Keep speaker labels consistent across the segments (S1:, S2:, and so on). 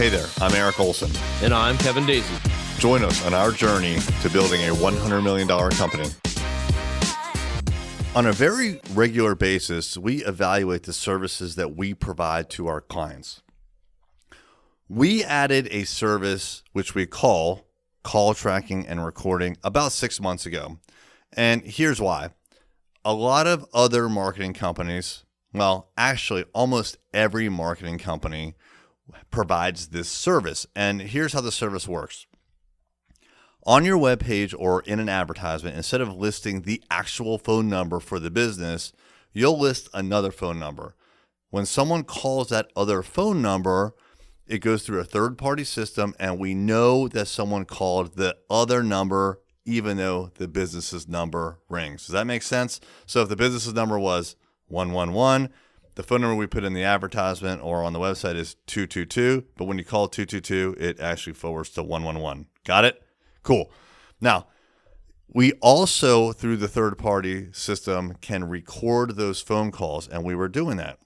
S1: Hey there, I'm Eric Olson.
S2: And I'm Kevin Daisy.
S1: Join us on our journey to building a $100 million company. On a very regular basis, we evaluate the services that we provide to our clients. We added a service which we call call tracking and recording about six months ago. And here's why a lot of other marketing companies, well, actually, almost every marketing company provides this service. And here's how the service works. On your webpage or in an advertisement, instead of listing the actual phone number for the business, you'll list another phone number. When someone calls that other phone number, it goes through a third party system, and we know that someone called the other number, even though the business's number rings. Does that make sense? So if the business's number was 111, the phone number we put in the advertisement or on the website is 222, but when you call 222, it actually forwards to 111. Got it? Cool. Now, we also, through the third party system, can record those phone calls, and we were doing that.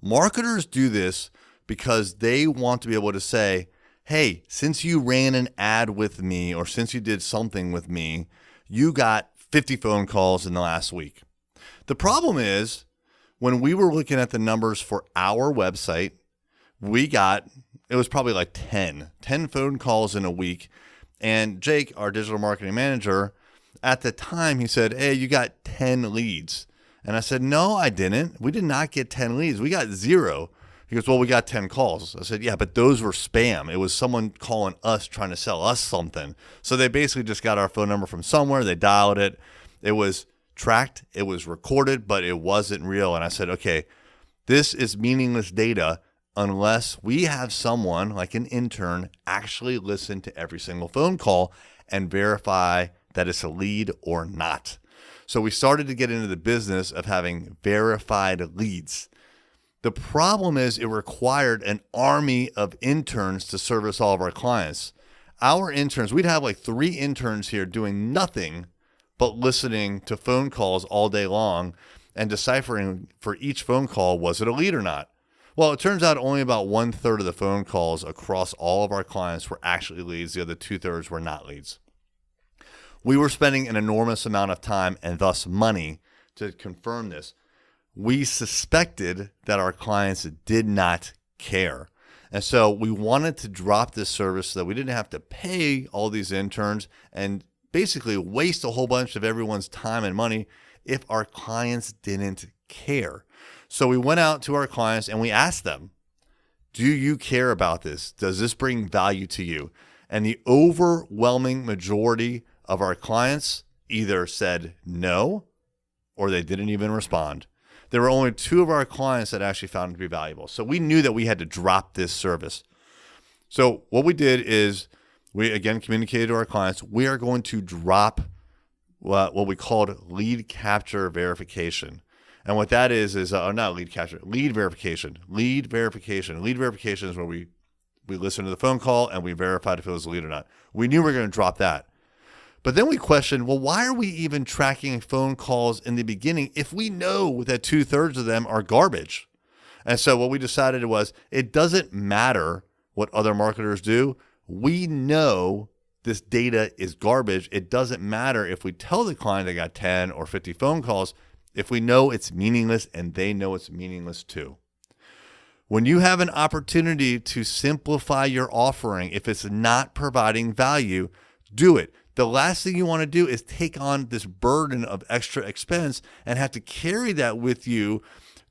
S1: Marketers do this because they want to be able to say, hey, since you ran an ad with me or since you did something with me, you got 50 phone calls in the last week. The problem is when we were looking at the numbers for our website, we got it was probably like 10, 10 phone calls in a week. And Jake, our digital marketing manager, at the time he said, Hey, you got 10 leads. And I said, No, I didn't. We did not get 10 leads. We got zero. He goes, Well, we got 10 calls. I said, Yeah, but those were spam. It was someone calling us trying to sell us something. So they basically just got our phone number from somewhere. They dialed it. It was tracked, it was recorded, but it wasn't real. And I said, okay, this is meaningless data unless we have someone like an intern actually listen to every single phone call and verify that it's a lead or not. So we started to get into the business of having verified leads. The problem is it required an army of interns to service all of our clients. Our interns, we'd have like three interns here doing nothing but listening to phone calls all day long and deciphering for each phone call was it a lead or not. Well, it turns out only about one third of the phone calls across all of our clients were actually leads. The other two thirds were not leads. We were spending an enormous amount of time and thus money to confirm this. We suspected that our clients did not care. And so we wanted to drop this service so that we didn't have to pay all these interns and basically waste a whole bunch of everyone's time and money if our clients didn't care. So we went out to our clients and we asked them, Do you care about this? Does this bring value to you? And the overwhelming majority of our clients either said no or they didn't even respond. There were only two of our clients that actually found it to be valuable. So we knew that we had to drop this service. So what we did is we again communicated to our clients we are going to drop what, what we called lead capture verification. And what that is is uh, not lead capture, lead verification. Lead verification. Lead verification is where we we listen to the phone call and we verified if it was a lead or not. We knew we were going to drop that. But then we questioned, well, why are we even tracking phone calls in the beginning if we know that two thirds of them are garbage? And so what we decided was it doesn't matter what other marketers do we know this data is garbage. It doesn't matter if we tell the client they got 10 or 50 phone calls, if we know it's meaningless and they know it's meaningless too. When you have an opportunity to simplify your offering, if it's not providing value, do it. The last thing you want to do is take on this burden of extra expense and have to carry that with you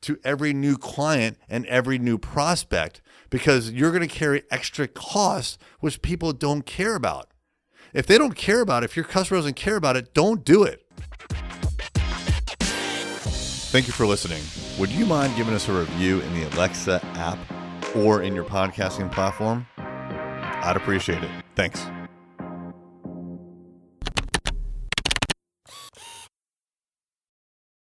S1: to every new client and every new prospect because you're going to carry extra costs, which people don't care about. If they don't care about it, if your customer doesn't care about it, don't do it. Thank you for listening. Would you mind giving us a review in the Alexa app or in your podcasting platform? I'd appreciate it. Thanks.